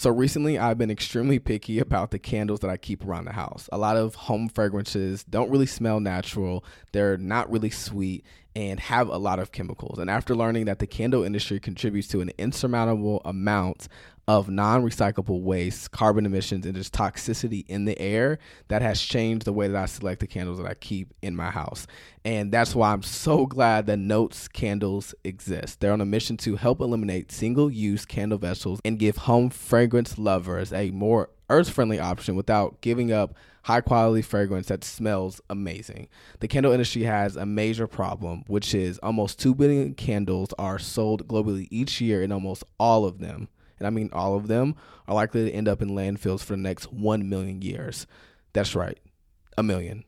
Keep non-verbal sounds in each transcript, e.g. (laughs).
So recently, I've been extremely picky about the candles that I keep around the house. A lot of home fragrances don't really smell natural, they're not really sweet, and have a lot of chemicals. And after learning that the candle industry contributes to an insurmountable amount of non recyclable waste, carbon emissions, and just toxicity in the air that has changed the way that I select the candles that I keep in my house. And that's why I'm so glad that Notes candles exist. They're on a mission to help eliminate single use candle vessels and give home fragrance lovers a more earth friendly option without giving up high quality fragrance that smells amazing. The candle industry has a major problem, which is almost 2 billion candles are sold globally each year, and almost all of them and I mean all of them, are likely to end up in landfills for the next 1 million years. That's right, a million.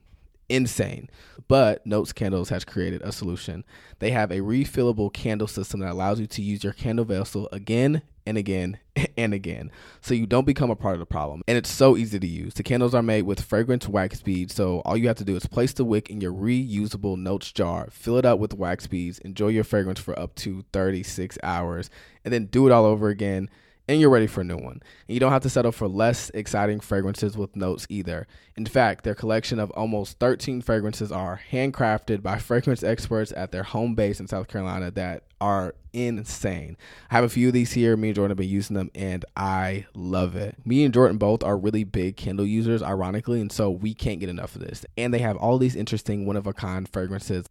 Insane. But Notes Candles has created a solution. They have a refillable candle system that allows you to use your candle vessel again and again (laughs) and again so you don't become a part of the problem. And it's so easy to use. The candles are made with fragrance wax beads, so all you have to do is place the wick in your reusable notes jar, fill it up with wax beads, enjoy your fragrance for up to 36 hours, and then do it all over again and you're ready for a new one. And you don't have to settle for less exciting fragrances with notes either. In fact, their collection of almost 13 fragrances are handcrafted by fragrance experts at their home base in South Carolina that are insane. I have a few of these here. Me and Jordan have been using them and I love it. Me and Jordan both are really big Kindle users, ironically, and so we can't get enough of this. And they have all these interesting one of a kind fragrances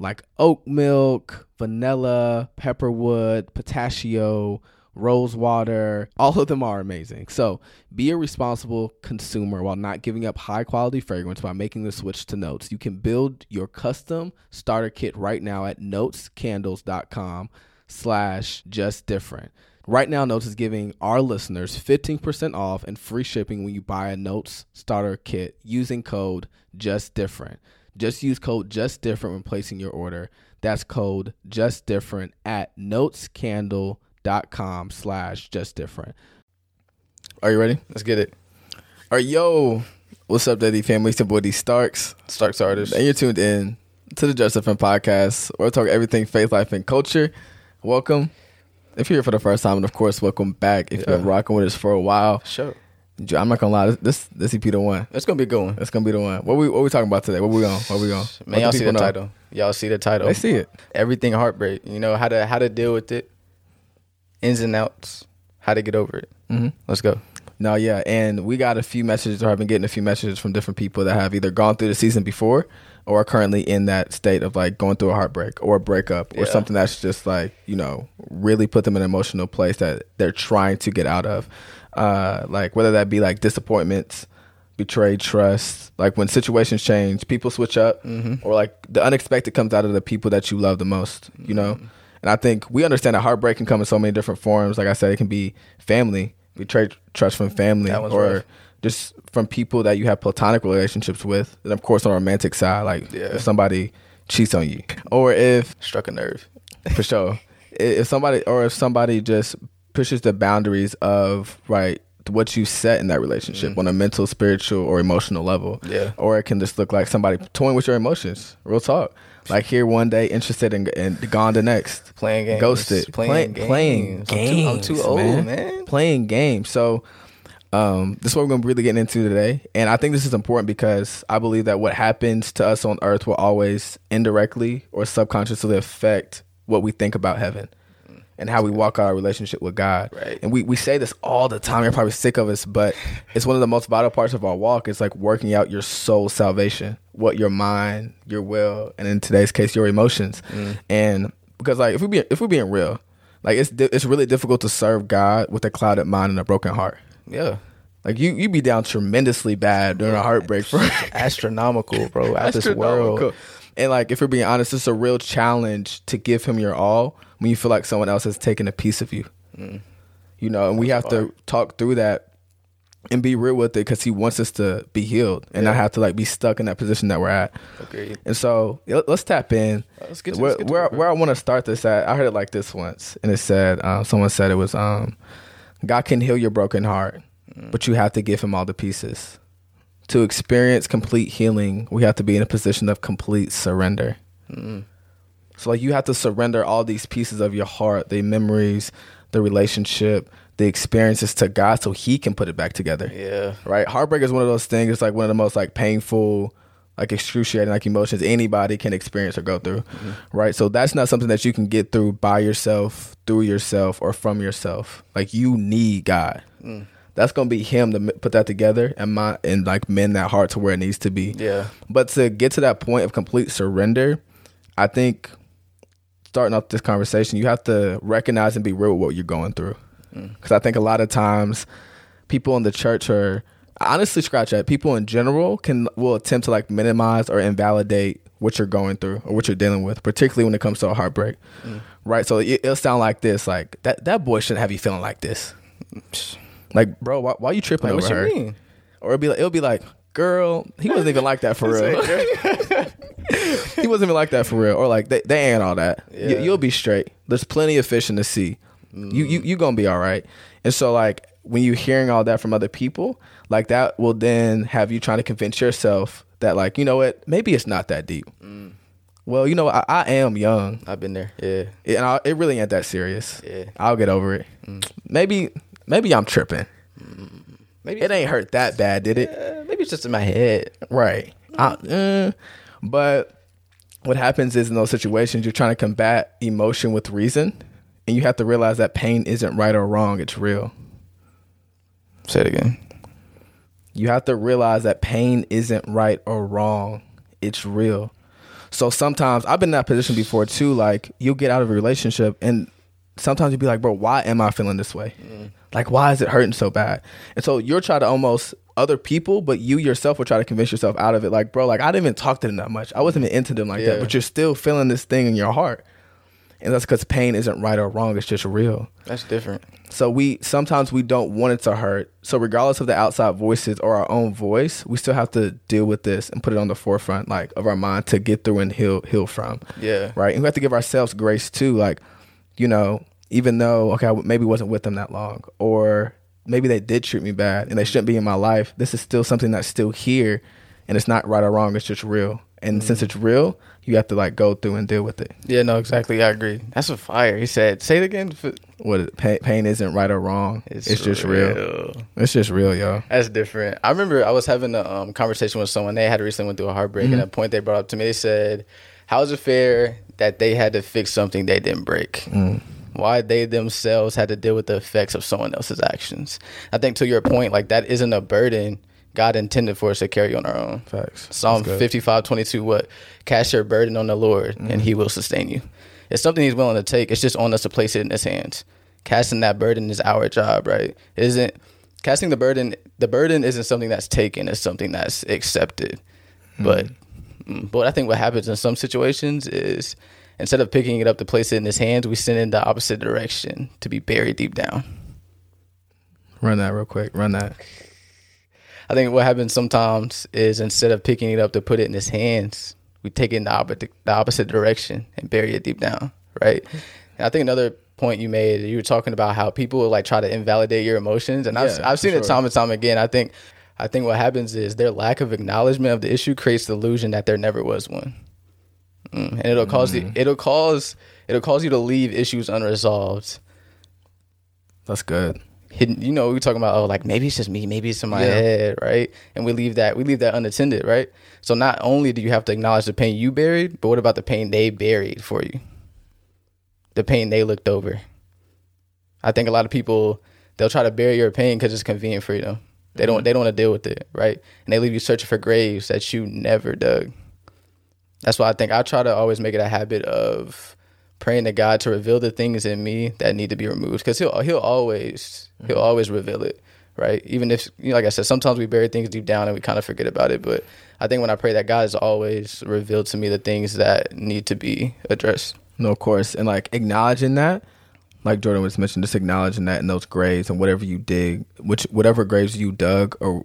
like oat milk, vanilla, pepperwood, pistachio Rosewater, all of them are amazing. So be a responsible consumer while not giving up high quality fragrance by making the switch to Notes. You can build your custom starter kit right now at notescandles.com slash just different. Right now, Notes is giving our listeners 15% off and free shipping when you buy a Notes starter kit using code just different. Just use code just different when placing your order. That's code just different at notescandle.com com slash just different. Are you ready? Let's get it. All right, yo, what's up, Daddy family? It's your boy D Starks, Starks artist, and you're tuned in to the Just Different podcast. We're talking everything faith, life, and culture. Welcome. If you're here for the first time, and of course, welcome back. If yeah. you've been rocking with us for a while, sure. I'm not gonna lie, this this EP the one. It's gonna be a good one. It's gonna be the one. What we what we talking about today? What we going? What we going? Man, y'all see the know? title. Y'all see the title. They see it. Everything heartbreak. You know how to how to deal with it ins and outs, how to get over it. Mm-hmm. Let's go. No, yeah, and we got a few messages, or I've been getting a few messages from different people that have either gone through the season before or are currently in that state of like going through a heartbreak or a breakup or something that's just like you know really put them in an emotional place that they're trying to get out of, uh, like whether that be like disappointments, betrayed trust, like when situations change, people switch up, mm-hmm. or like the unexpected comes out of the people that you love the most, you know. Mm-hmm and I think we understand that heartbreak can come in so many different forms. Like I said, it can be family, betray trust from family, or rough. just from people that you have platonic relationships with. And of course, on a romantic side, like yeah. if somebody cheats on you, or if struck a nerve, (laughs) for sure. If somebody, or if somebody just pushes the boundaries of right what you set in that relationship mm. on a mental, spiritual, or emotional level. Yeah. Or it can just look like somebody toying with your emotions. Real talk. Like here one day, interested in, and gone the next. Playing games. Ghosted. Playing, Play, playing games. I'm too, I'm too old, man. man. Playing games. So um, this is what we're going to really getting into today. And I think this is important because I believe that what happens to us on earth will always indirectly or subconsciously affect what we think about heaven and how we walk out our relationship with God. Right. And we, we say this all the time. You're probably sick of us, but (laughs) it's one of the most vital parts of our walk. It's like working out your soul salvation, what your mind, your will, and in today's case, your emotions. Mm. And because like if we be if we're being real, like it's it's really difficult to serve God with a clouded mind and a broken heart. Yeah. Like you, you be down tremendously bad during a heartbreak for astronomical, bro. Out this (laughs) world. And like, if we're being honest, it's a real challenge to give him your all when you feel like someone else has taken a piece of you. Mm. You know, and we have to talk through that and be real with it because he wants us to be healed and yeah. not have to like be stuck in that position that we're at. Okay. And so let's tap in. let's get to, where get where, where, I want to start this at. I heard it like this once, and it said, um, someone said it was, um, God can heal your broken heart, mm. but you have to give him all the pieces to experience complete healing, we have to be in a position of complete surrender. Mm. So like you have to surrender all these pieces of your heart, the memories, the relationship, the experiences to God so he can put it back together. Yeah. Right? Heartbreak is one of those things, it's like one of the most like painful, like excruciating like emotions anybody can experience or go through. Mm-hmm. Right? So that's not something that you can get through by yourself, through yourself, or from yourself. Like you need God. Mm. That's gonna be him to put that together and my and like mend that heart to where it needs to be. Yeah. But to get to that point of complete surrender, I think starting off this conversation, you have to recognize and be real with what you're going through. Because mm. I think a lot of times people in the church are honestly scratch that. People in general can will attempt to like minimize or invalidate what you're going through or what you're dealing with, particularly when it comes to a heartbreak. Mm. Right? So it, will sound like this, like that that boy shouldn't have you feeling like this. (laughs) Like, bro, why, why are you tripping like, over her? Mean? Or it'll be like, it'll be like, girl, he wasn't even like that for real. (laughs) he wasn't even like that for real. Or like they, they ain't all that. Yeah. You, will be straight. There's plenty of fish in the sea. Mm. You you you gonna be all right. And so like when you hearing all that from other people, like that will then have you trying to convince yourself that like you know what maybe it's not that deep. Mm. Well, you know I, I, am young. I've been there. Yeah, and I, it really ain't that serious. Yeah, I'll get over it. Mm. Maybe maybe I'm tripping. Mm. Maybe it ain't hurt that bad, did it? Maybe it's just in my head. Right. I, uh, but what happens is in those situations, you're trying to combat emotion with reason, and you have to realize that pain isn't right or wrong; it's real. Say it again. You have to realize that pain isn't right or wrong; it's real. So sometimes I've been in that position before too. Like you'll get out of a relationship, and sometimes you'll be like, "Bro, why am I feeling this way? Mm. Like, why is it hurting so bad?" And so you're trying to almost other people, but you yourself will try to convince yourself out of it. Like, bro, like I didn't even talk to them that much. I wasn't even into them like yeah. that. But you're still feeling this thing in your heart. And that's because pain isn't right or wrong. It's just real. That's different. So we sometimes we don't want it to hurt. So regardless of the outside voices or our own voice, we still have to deal with this and put it on the forefront, like of our mind to get through and heal heal from. Yeah. Right. And we have to give ourselves grace too. Like, you know, even though okay, I maybe wasn't with them that long, or maybe they did treat me bad and they shouldn't be in my life. This is still something that's still here and it's not right or wrong. It's just real. And mm-hmm. since it's real, you have to like go through and deal with it. Yeah, no, exactly. I agree. That's a fire. He said, say it again. What pain, pain isn't right or wrong. It's, it's just real. real. It's just real, y'all. That's different. I remember I was having a um, conversation with someone. They had recently went through a heartbreak, mm-hmm. and a point they brought up to me, they said, "How is it fair that they had to fix something they didn't break?" Mm why they themselves had to deal with the effects of someone else's actions. I think to your point, like that isn't a burden God intended for us to carry on our own. Facts. Psalm 55, 22, what? Cast your burden on the Lord mm-hmm. and he will sustain you. It's something he's willing to take. It's just on us to place it in his hands. Casting that burden is our job, right? It isn't casting the burden the burden isn't something that's taken, it's something that's accepted. Mm-hmm. But but I think what happens in some situations is instead of picking it up to place it in his hands, we send it in the opposite direction to be buried deep down. Run that real quick. Run that. I think what happens sometimes is instead of picking it up to put it in his hands, we take it in the opposite, the opposite direction and bury it deep down, right? And I think another point you made, you were talking about how people will like try to invalidate your emotions, and I've I've seen sure. it time and time again. I think I think what happens is their lack of acknowledgement of the issue creates the illusion that there never was one. Mm, and it'll cause mm. the, it'll cause it'll cause you to leave issues unresolved. That's good. Hidden, you know, we talking about oh, like maybe it's just me, maybe it's in my yeah. head, right? And we leave that we leave that unattended, right? So not only do you have to acknowledge the pain you buried, but what about the pain they buried for you? The pain they looked over. I think a lot of people they'll try to bury your pain because it's convenient for them. They don't mm-hmm. they don't want to deal with it, right? And they leave you searching for graves that you never dug. That's why I think I try to always make it a habit of praying to God to reveal the things in me that need to be removed because he'll he'll always mm-hmm. he'll always reveal it right? Even if you know, like I said sometimes we bury things deep down and we kind of forget about it but I think when I pray that God has always revealed to me the things that need to be addressed. No of course. And like acknowledging that like Jordan was mentioned just acknowledging that in those graves and whatever you dig which whatever graves you dug or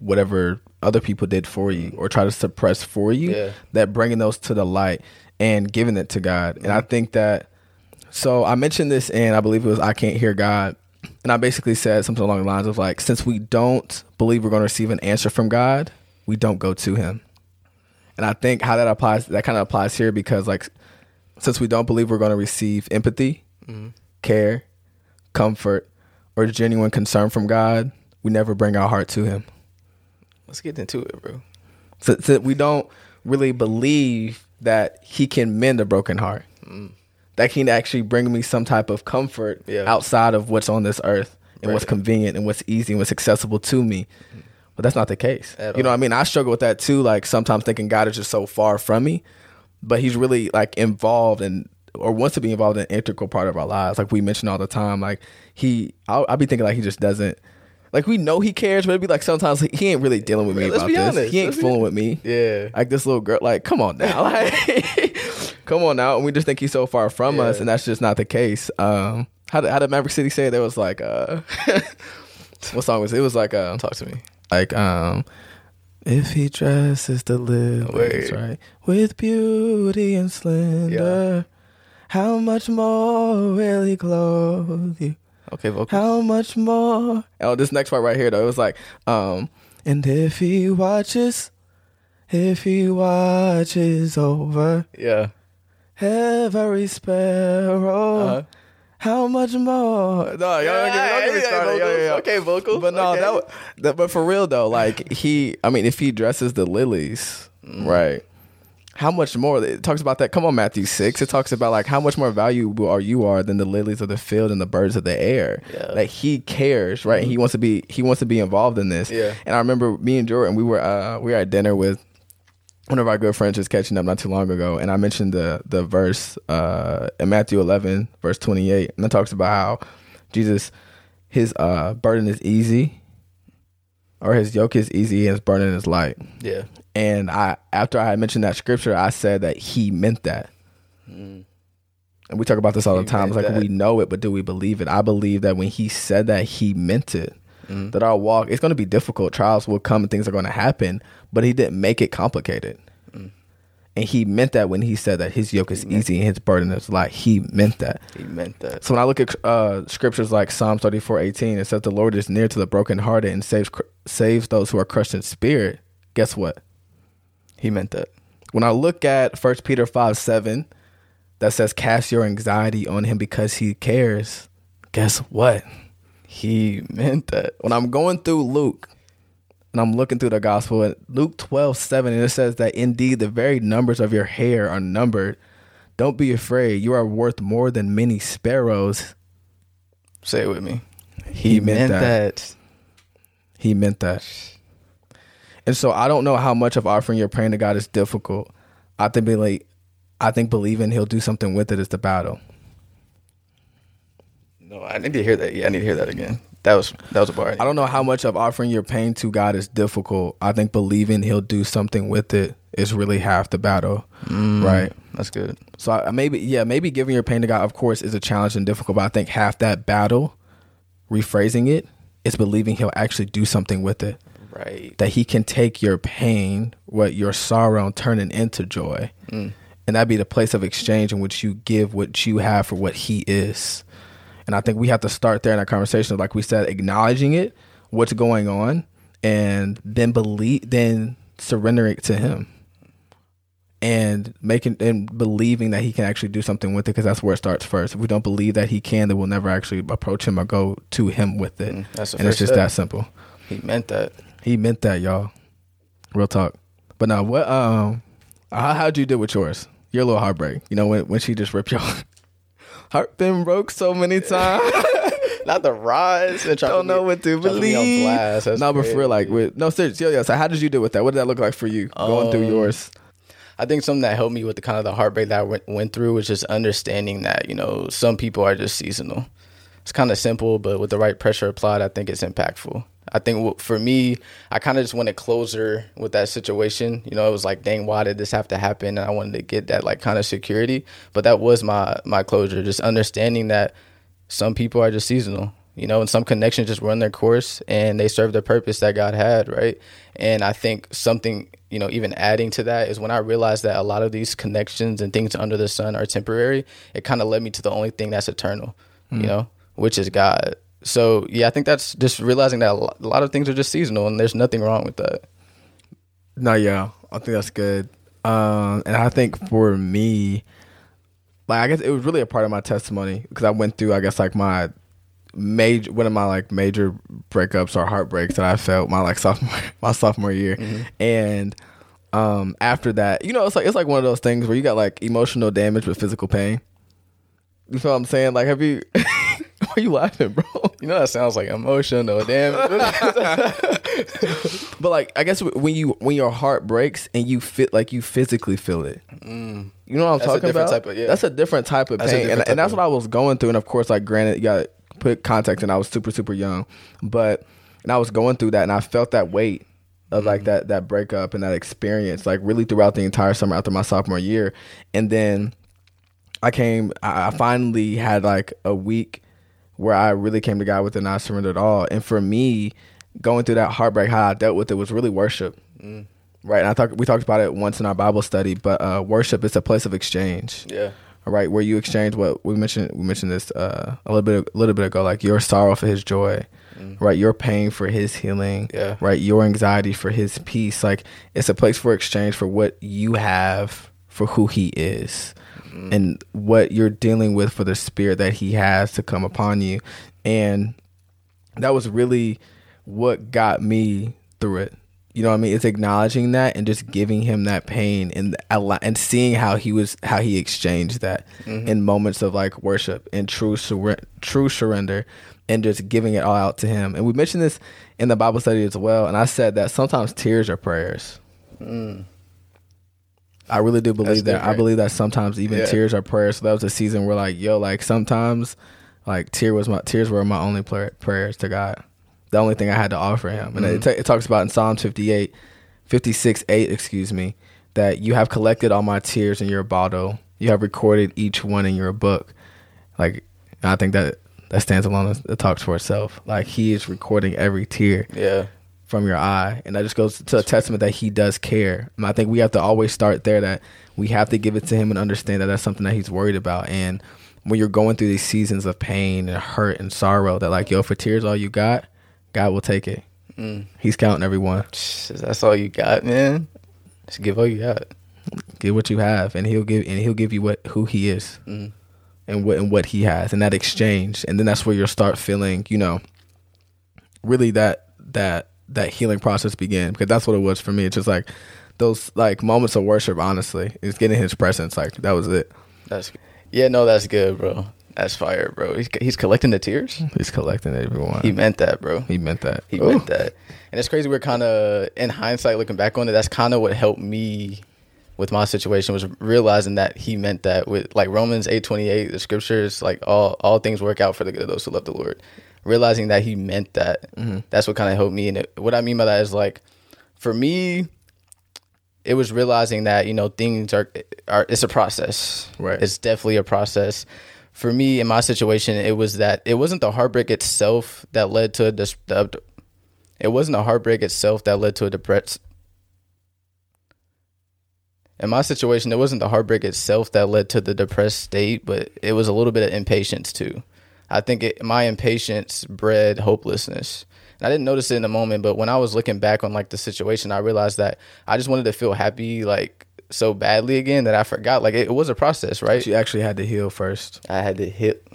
whatever other people did for you or try to suppress for you yeah. that bringing those to the light and giving it to God. And I mm-hmm. think that so I mentioned this and I believe it was I can't hear God. And I basically said something along the lines of like since we don't believe we're going to receive an answer from God, we don't go to him. And I think how that applies that kind of applies here because like since we don't believe we're going to receive empathy, mm-hmm. care, comfort, or genuine concern from God, we never bring our heart to Him. Let's get into it, bro. So, so we don't really believe that He can mend a broken heart. Mm. That can actually bring me some type of comfort Yeah. outside of what's on this earth and what's convenient and what's easy and what's accessible to me. But that's not the case. At you know what I mean? I struggle with that too. Like sometimes thinking God is just so far from me, but He's really like involved and or wants to be involved in an integral part of our lives. Like we mention all the time. Like He, I'll, I'll be thinking like He just doesn't. Like we know He cares, but it'd be like sometimes he, he ain't really dealing with me Let's about be this. honest. He ain't Let's be fooling with me. Yeah. Like this little girl. Like come on now. (laughs) Like (laughs) come on now. And we just think He's so far from us, and that's just not the case. Um, how did, how did Maverick City say it? There was like uh, (laughs) what song was it? It was like um, Talk to me. like um if he dresses the lilies Wait. right with beauty and splendor how much more will he clothe you Okay, vocals. how much more oh this next part right here though it was like um and if he watches if he watches over Yeah. every sparrow Uh-huh. how much more no y'all don't get, don't get me Yeah, started. Yeah, yeah, yeah. Okay, vocals. But no, Okay. that, that but for real though, like he, I mean, if he dresses the lilies, Mm. right? How much more? It talks about that. Come on, Matthew six. It talks about like how much more valuable are you are than the lilies of the field and the birds of the air. Yeah. Mm-hmm. Like he cares, right? He wants to be. He wants to be involved in this. Yeah. And I remember me and Jordan, we were uh we were at dinner with one of our good friends just catching up not too long ago, and I mentioned the the verse uh, in Matthew 11, verse 28, and it talks about how Jesus, his uh, burden is easy, or his yoke is easy, and his burden is light. Yeah. And I, after I had mentioned that scripture, I said that he meant that. And we talk about this all the time. It's like that. we know it, but do we believe it? I believe that when he said that, he meant it. Mm-hmm. That our walk, it's going to be difficult. Trials will come and things are going to happen, but he didn't make it complicated. And he meant that when he said that his yoke is easy and his burden is light. He meant that. He meant that. So when I look at uh, scriptures like Psalm thirty four eighteen, it says the Lord is near to the brokenhearted and saves cr- saves those who are crushed in spirit. Guess what? He meant that. When I look at First Peter five seven, that says cast your anxiety on him because he cares. Guess what? He meant that. When I'm going through Luke and I'm looking through the gospel at Luke twelve seven, and it says that indeed the very numbers of your hair are numbered. Don't be afraid. You are worth more than many sparrows. Say it with me. He, meant, that. that. He meant that. And so I don't know how much of offering your praying to God is difficult. I think like I think believing he'll do something with it is the battle. No, I need to hear that. Yeah, I need to hear that again. That was that was a bar. I don't know how much of offering your pain to God is difficult. I think believing he'll do something with it is really half the battle. Mm, right. That's good. So I, maybe yeah, maybe giving your pain to God of course is a challenge and difficult, but I think half that battle rephrasing it is believing he'll actually do something with it. Right. that he can take your pain, what your sorrow, and turn it into joy. Mm. And that'd be the place of exchange in which you give what you have for what he is. And I think we have to start there in our conversation, like we said, acknowledging it, what's going on, and then believe, then surrendering to him, and making and believing that he can actually do something with it, because that's where it starts first. If we don't believe that he can, then we'll never actually approach him or go to him with it. Mm, that's and it's just step. that simple. He meant that. He meant that, y'all. Real talk. But now, what? Um, how how'd you deal with yours? Your little heartbreak. You know when when she just ripped (laughs) your heart been broke so many times. (laughs) Not the rise Don't know be- what to try to be believe. no, but for real, like with no seriously, yeah, yeah. So how did you deal with that? What did that look like for you going through Um, yours? I think something that helped me with the kind of the heartbreak that I went, went through was just understanding that you know some people are just seasonal. It's kind of simple, but with the right pressure applied, I think it's impactful. I think w- for me, I kind of just wanted closure with that situation. You know, it was like, dang, why did this have to happen? And I wanted to get that like kind of security. But that was my my closure, just understanding that some people are just seasonal. You know, and some connections just run their course and they serve the purpose that God had, right? And I think something, you know, even adding to that is when I realized that a lot of these connections and things under the sun are temporary, it kind of led me to the only thing that's eternal, you mm. know, which is God. So, yeah, I think that's just realizing that a lot of things are just seasonal and there's nothing wrong with that. No, yeah, I think that's good. Um, and I think for me, like I guess it was really a part of my testimony because I went through, I guess, like my major one of my like major breakups or heartbreaks that I felt my like (laughs) sophomore my sophomore year, Mm-hmm. and um after that, you know, it's like it's like one of those things where you got like emotional damage with physical pain. You feel what I'm saying? Like, have you? (laughs) why are you laughing, bro? (laughs) You know that sounds like emotional. Damn. (laughs) But like, I guess when you when your heart breaks and you fit like you physically feel it. You know what I'm That's a talking different about? type of- yeah. That's a different type of That's pain, and, and that's what I was going through. And of course, like, granted, you got to put context, and I was super super young, but and I was going through that, and I felt that weight of Mm. like that that breakup and that experience, like really throughout the entire summer after my sophomore year, and then I came, I finally had like a week where I really came to God with it and I surrendered all. And for me, going through that heartbreak, how I dealt with it was really worship. Right. And I talked we talked about it once in our Bible study, but uh, worship is a place of exchange. yeah. All right, where you exchange what we mentioned we mentioned this uh, a little bit a little bit ago, like your sorrow for his joy. Right, your pain for his healing. Yeah. Right, your anxiety for his peace. Like it's a place for exchange for what you have for who he is Mm-hmm. and what you're dealing with for the spirit that he has to come upon you. And that was really what got me through it. You know what I mean? It's acknowledging that and just giving him that pain and and seeing how he was how he exchanged that mm-hmm. in moments of like worship and true sur- true surrender and just giving it all out to him. And we mentioned this in the Bible study as well. And I said that sometimes tears are prayers. Mm. I really do believe that. I believe that sometimes even Yeah. tears are prayers. So that was a season where like, yo, like sometimes like tear was my tears were my only prayer, prayers to God. The only thing I had to offer him. And it, mm-hmm. ta- it talks about in Psalm 58, 56, 8, excuse me, that you have collected all my tears in your bottle. You have recorded each one in your book. Like, I think that that stands alone. It talks for itself. Like, he is recording every tear Yeah. From your eye. And that just goes to a testament that he does care. And I think we have to always start there that we have to give it to him and understand that that's something that he's worried about. And when you're going through these seasons of pain and hurt and sorrow, that like, yo, for tears, all you got, God will take it. Mm. He's counting everyone. That's all you got, man. Just give all you got. Give what you have, and he'll give and he'll give you what who he is, mm. and what and what he has, and that exchange, and then that's where you'll start feeling, you know, really that that that healing process began because that's what it was for me. It's just like those like moments of worship. Honestly, is getting his presence. Like that was it. That's yeah, no, that's good, bro. That's fire, bro. He's he's collecting the tears. He's collecting everyone. He meant that, bro. he meant that. He Ooh. meant that. And it's crazy. We're kind of in hindsight looking back on it. That's kind of what helped me with my situation was realizing that he meant that with like Romans eight twenty eight. The scriptures like all all things work out for the good of those who love the Lord. Realizing that he meant that. Mm-hmm. That's what kind of helped me. And it, what I mean by that is like for me. It was realizing that you know things are are it's a process. Right. It's definitely a process. For me, in my situation, it was that it wasn't the heartbreak itself that led to this. The, it wasn't the heartbreak itself that led to a depressed. In my situation, it wasn't the heartbreak itself that led to the depressed state, but it was a little bit of impatience too. I think it, my impatience bred hopelessness. And I didn't notice it in the moment, but when I was looking back on like the situation, I realized that I just wanted to feel happy like so badly again that I forgot. Like it, it was a process, right? You actually had to heal first. I had to hit.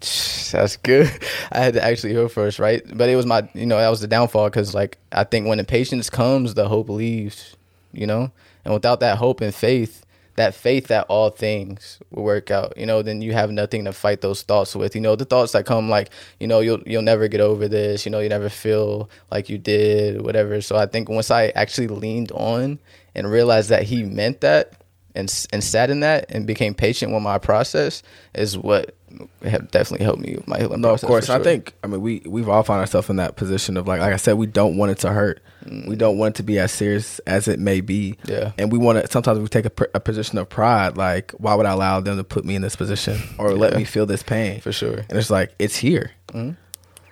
(sighs) That's good. I had to actually heal first, right? But it was my, you know, that was the downfall because, like, I think when impatience comes, the hope leaves, you know? And without that hope and faith, that faith that all things will work out, you know, then you have nothing to fight those thoughts with. You know, the thoughts that come like, you know, you'll you'll never get over this, you know, you never feel like you did, whatever. So I think once I actually leaned on and realized that he meant that and and sat in that and became patient with my process is what have definitely helped me with my healing No, of course. for I think I mean we we've all found ourselves in that position of like like I said, we don't want it to hurt. We don't want it to be as serious as it may be. Mm. Yeah. And we want to. Sometimes we take a, a position of pride. Like, why would I allow them to put me in this position or let me feel this pain? For sure. And it's like it's here. Mm-hmm.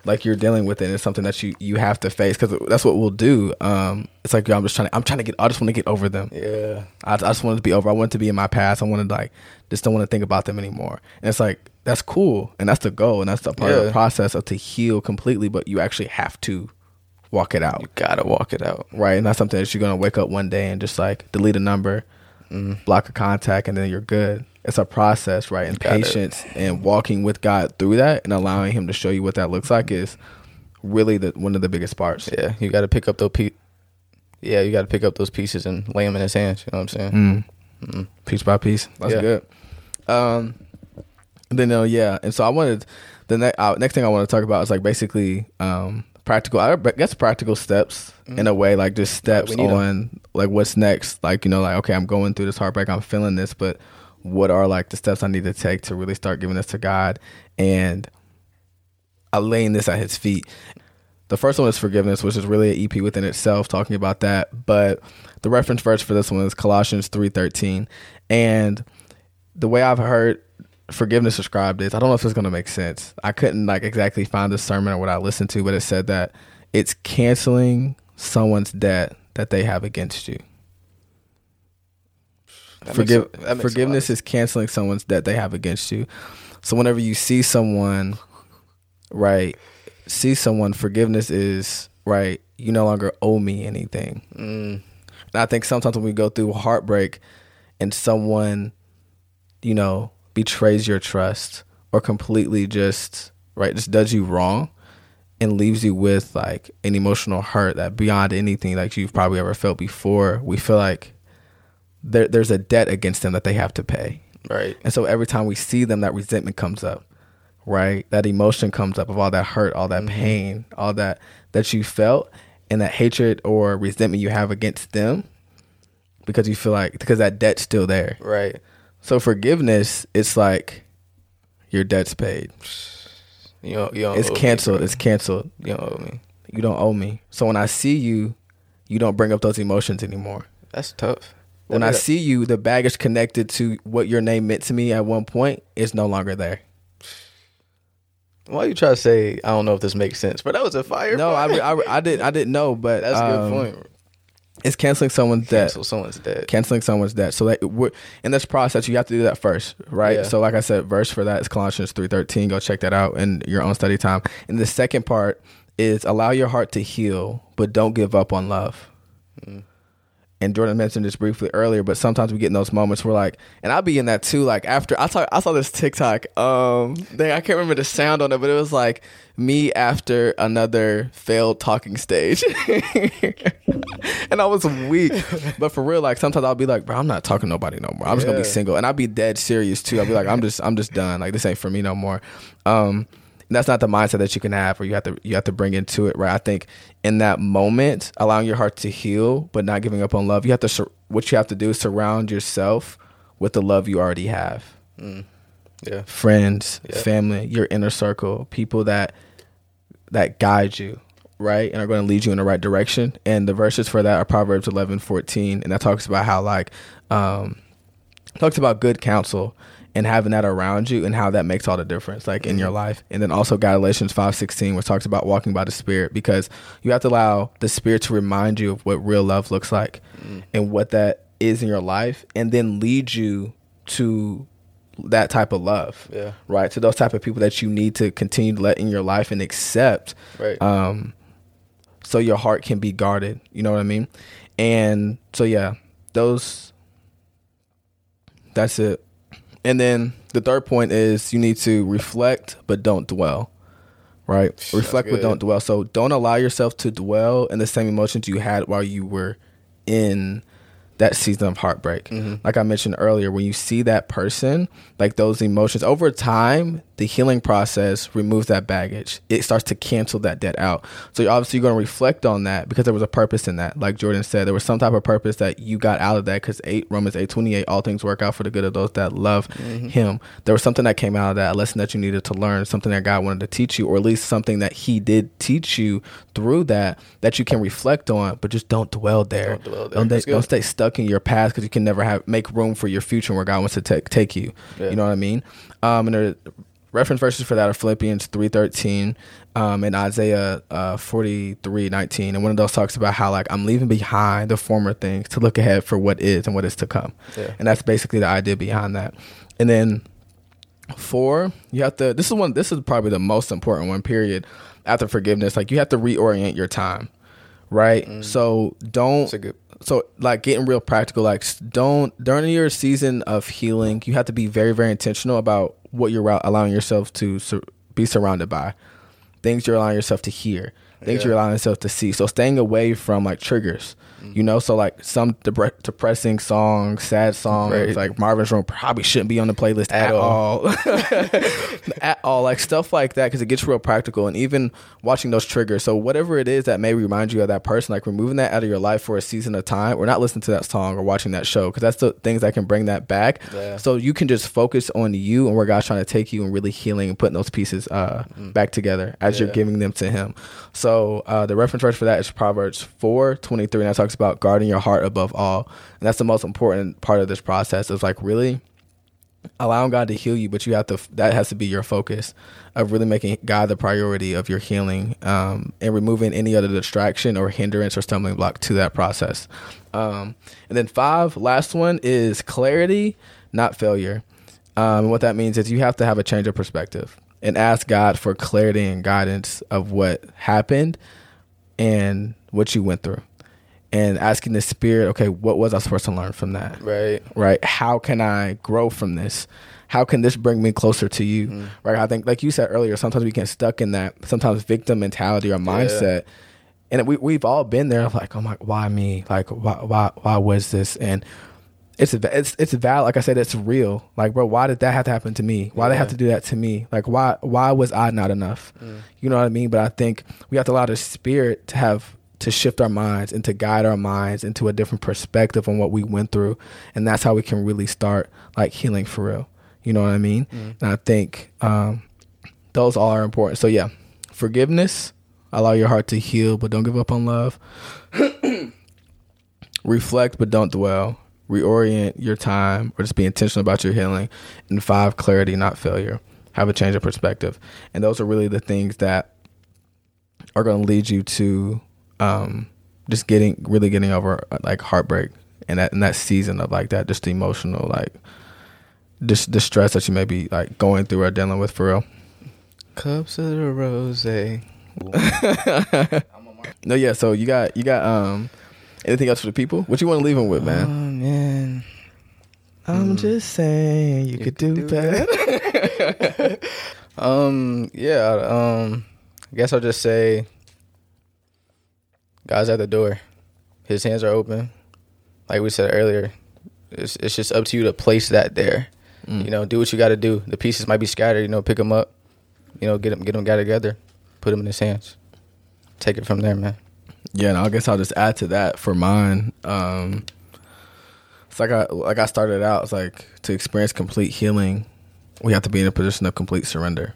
Like you're dealing with it. And it's something that you you have to face because that's what we'll do. Um, it's like yo, I'm just trying to. I'm trying to get. I just want to get over them. yeah, I, I just wanted to be over. I wanted to be in my past. I wanted to like just don't want to think about them anymore. And it's like that's cool, and that's the goal, and that's the part of the process of to heal completely. But you actually have to walk it out, you gotta walk it out. right? And that's something that you're gonna wake up one day and just like delete a number, Mm-hmm. block a contact, and then you're good. it's a process, right? And Got it. patience and walking with God through that and allowing Him to show you what that looks like is really the one of the biggest parts. Yeah, you got to pick up those pe- Yeah, you got to pick up those pieces and lay them in his hands. You know what I'm saying? Mm. Mm. Piece by piece. That's Yeah. good. Um, then uh, yeah, and so I wanted the ne- uh, next thing I want to talk about is like basically um practical. I guess practical steps in a way, like just steps 'em. on like what's next. Like you know, like okay, I'm going through this heartbreak, I'm feeling this, but what are like the steps I need to take to really start giving this to God and I laying this at His feet. The first one is forgiveness, which is really an EP within itself, talking about that. But the reference verse for this one is Colossians three thirteen, and the way I've heard forgiveness described is I don't know if it's going to make sense. I couldn't like exactly find the sermon or what I listened to, but it said that it's canceling someone's debt that they have against you. That Forgive makes makes a lot of forgiveness is canceling someone's debt they have against you. So whenever you see someone, right, see someone, forgiveness is right. You no longer owe me anything. Mm, And I think sometimes when we go through heartbreak and someone, you know, betrays your trust or completely just, right, just does you wrong and leaves you with like an emotional hurt that beyond anything like you've probably ever felt before, we feel like there, there's a debt against them that they have to pay. right. And so every time we see them, that resentment comes up, right? That emotion comes up of all that hurt, all that mm-hmm. pain, all that that you felt, and that hatred or resentment you have against them because you feel like because that debt's still there. Right. So forgiveness, it's like your debt's paid. You don't, you don't It's owe me, canceled. It's canceled. you don't owe me. You don't owe me. So when I see you, you don't bring up those emotions anymore. That's tough. When That- I see you, the baggage connected to what your name meant to me at one point is no longer there. why you try to say I don't know if this makes sense, but that was a fire. No, I. I, I didn't I didn't know, but That's a um, good point. It's canceling someone's debt. Cancel someone's dead. Canceling someone's debt. So that in this process, you have to do that first, right? Yeah. So, like I said, verse for that is Colossians three thirteen. Go check that out in your own study time. And the second part is allow your heart to heal, but don't give up on love. Mm. And Jordan mentioned this briefly earlier, but sometimes we get in those moments where like, and I'll be in that too. Like after I saw I saw this TikTok, um, thing I can't remember the sound on it, but it was like me after another failed talking stage, (laughs) and I was weak. But for real, like sometimes I'll be like, bro, I'm not talking to nobody no more. I'm just gonna be single, and I'll be dead serious too. I'll be like, I'm just I'm just done. Like this ain't for me no more. Um, that's not the mindset that you can have or you have to you have to bring into it right? I think in that moment allowing your heart to heal but not giving up on love you have to sur- what you have to do is surround yourself with the love you already have. Yeah. friends Yeah. family your inner circle people that that guide you right? And are going to lead you in the right direction. And the verses for that are proverbs 11 14 and that talks about how like um talks about good counsel and having that around you and how that makes all the difference like in your life. And then also galatians 5.16 which talks about walking by the spirit because you have to allow the spirit to remind you of what real love looks like and what that is in your life and then lead you to that type of love Yeah. right? To those type of people that you need to continue to let in your life and accept Right. um so your heart can be guarded you know what i mean? And so yeah those that's it and then the third point is you need to reflect but don't dwell right? Reflect but don't dwell. So don't allow yourself to dwell in the same emotions you had while you were in that season of heartbreak. Mm-hmm. Like i mentioned earlier when you see that person like those emotions over time the healing process removes that baggage. It starts to cancel that debt out. So obviously, you're obviously going to reflect on that because there was a purpose in that. Like jordan said there was some type of purpose that you got out of that because 8 romans 8 28 all things work out for the good of those that love mm-hmm. him. There was something that came out of that a lesson that you needed to learn something that god wanted to teach you or at least something that he did teach you through that that you can reflect on but just don't dwell there. Don't dwell there. don't, That's don't stay stuck in your past because you can never have make room for your future and where god wants to take take you Yeah. you know what i mean um and there reference verses for that are philippians 3.13 um and isaiah uh 43.19 and one of those talks about how like i'm leaving behind the former things to look ahead for what is and what is to come Yeah. and that's basically the idea behind that and then four you have to this is one this is probably the most important one period after forgiveness like you have to reorient your time right? So don't That's a good. So like getting real practical like don't during your season of healing you have to be very very intentional about what you're allowing yourself to sur- be surrounded by. Things you're allowing yourself to hear. Things Yeah. you're allowing yourself to see. So staying away from like triggers you know so like some depre- depressing songs sad songs Right. like marvin's room probably shouldn't be on the playlist at, At all. (laughs) at all like stuff like that because it gets real practical and even watching those triggers. So whatever it is that may remind you of that person like removing that out of your life for a season of time or not listening to that song or watching that show because that's the things that can bring that back. Yeah. so you can just focus on you and where god's trying to take you and really healing and putting those pieces uh, back together as you're Mm. Giving them to him. So uh, the reference verse for that is proverbs 4 23 and that talks about guarding your heart above all and that's the most important part of this process is like really allowing God to heal you, but you have to that has to be your focus of really making God the priority of your healing um, and removing any other distraction or hindrance or stumbling block to that process. Um, and then five, last one is clarity, not failure. Um, what that means is you have to have a change of perspective and ask God for clarity and guidance of what happened and what you went through. And asking the spirit, okay, what was I supposed to learn from that? Right. right? How can I grow from this? How can this bring me closer to you? Mm-hmm. Right? I think, like you said earlier, sometimes we get stuck in that sometimes victim mentality or mindset, and we we've all been there. Like, oh my, why me? Like, why why why was this? And it's it's it's valid. Like I said, it's real. Like, bro, why did that have to happen to me? Why did they have to do that to me? Like, why why was I not enough? Mm. You know what I mean? But I think we have to allow the spirit to have to shift our minds and to guide our minds into a different perspective on what we went through, and that's how we can really start like healing for real. You know what I mean? And I think um, those all are important. So yeah, forgiveness, allow your heart to heal, but don't give up on love. (clears throat) Reflect, but don't dwell. Reorient your time, or just be intentional about your healing. And five, clarity, not failure. Have a change of perspective, and those are really the things that are going to lead you to um, just getting really getting over uh, like heartbreak and that in that season of like that just the emotional like dis- distress that you may be like going through or dealing with for real. Cups of the rose. (laughs) No, yeah. So you got you got um anything else for the people? What you want to leave them with, man? Oh man. I'm just saying you, You could could do, do better. (laughs) Um. Yeah. Um. I guess I'll just say, God's at the door. His hands are open. Like we said earlier, it's it's just up to you to place that there. Mm. You know, do what you got to do. The pieces might be scattered. You know, pick them up. You know, get them get them got together. Put them in his hands. Take it from there, man. Yeah, and I guess I'll just add to that for mine. Um, it's like I like I started out. It's like to experience complete healing, we have to be in a position of complete surrender,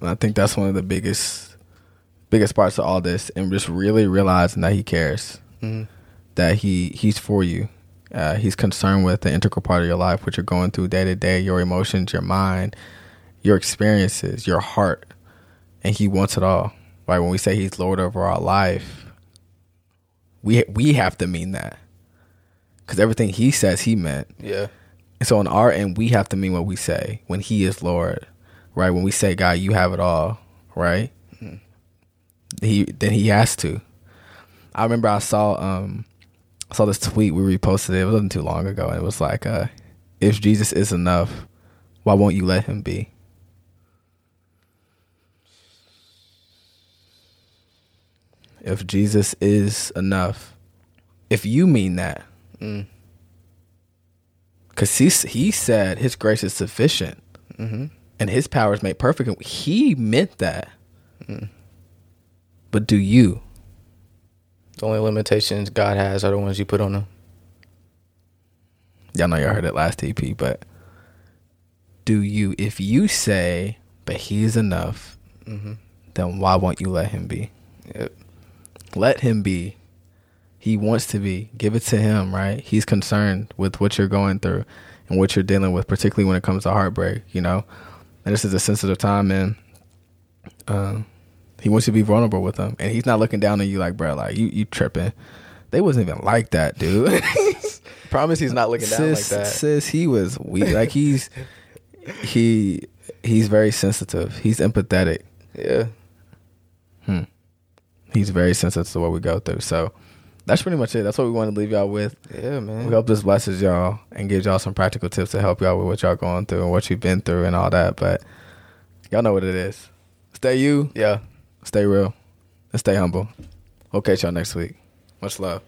and I think that's one of the biggest biggest parts of all this, and just really realizing that He cares, Mm-hmm. that He He's for you. Uh, he's concerned with the integral part of your life, what you're going through day to day, your emotions, your mind, your experiences, your heart, and He wants it all. Right? When we say He's Lord over our life, we we have to mean that because everything He says He meant. Yeah. And so on our end, we have to mean what we say when He is Lord, right? When we say, "God, you have it all," right? He then He has to. I remember I saw um I saw this tweet we reposted it. It wasn't too long ago, and it was like, uh, "If Jesus is enough, why won't you let Him be?" If Jesus is enough, if you mean that, Mm. because he he said His grace is sufficient Mm-hmm. and His power is made perfect. He meant that. But do you? The only limitations God has are the ones you put on him. Y'all know y'all heard it last EP, but do you? If you say, "But He is enough," Mm-hmm. then why won't you let Him be? Yep. Let Him be. He wants to be. Give it to Him, right? He's concerned with what you're going through and what you're dealing with, particularly when it comes to heartbreak. You know, and this is a sensitive time, man. Um, he wants you to be vulnerable with him, and he's not looking down on you like, bro, like you you tripping. They wasn't even like that, dude. (laughs) Promise he's not looking down sis, like that. Sis, he was weak. Like he's he he's very sensitive. He's empathetic. Yeah. Hmm. He's very sensitive to what we go through. So that's pretty much it. That's what we want to leave y'all with. Yeah, man. We hope this blesses y'all and gives y'all some practical tips to help y'all with what y'all going through and what you've been through and all that. But y'all know what it is. Stay you. Yeah stay real, and stay humble. We'll catch y'all next week. Much love.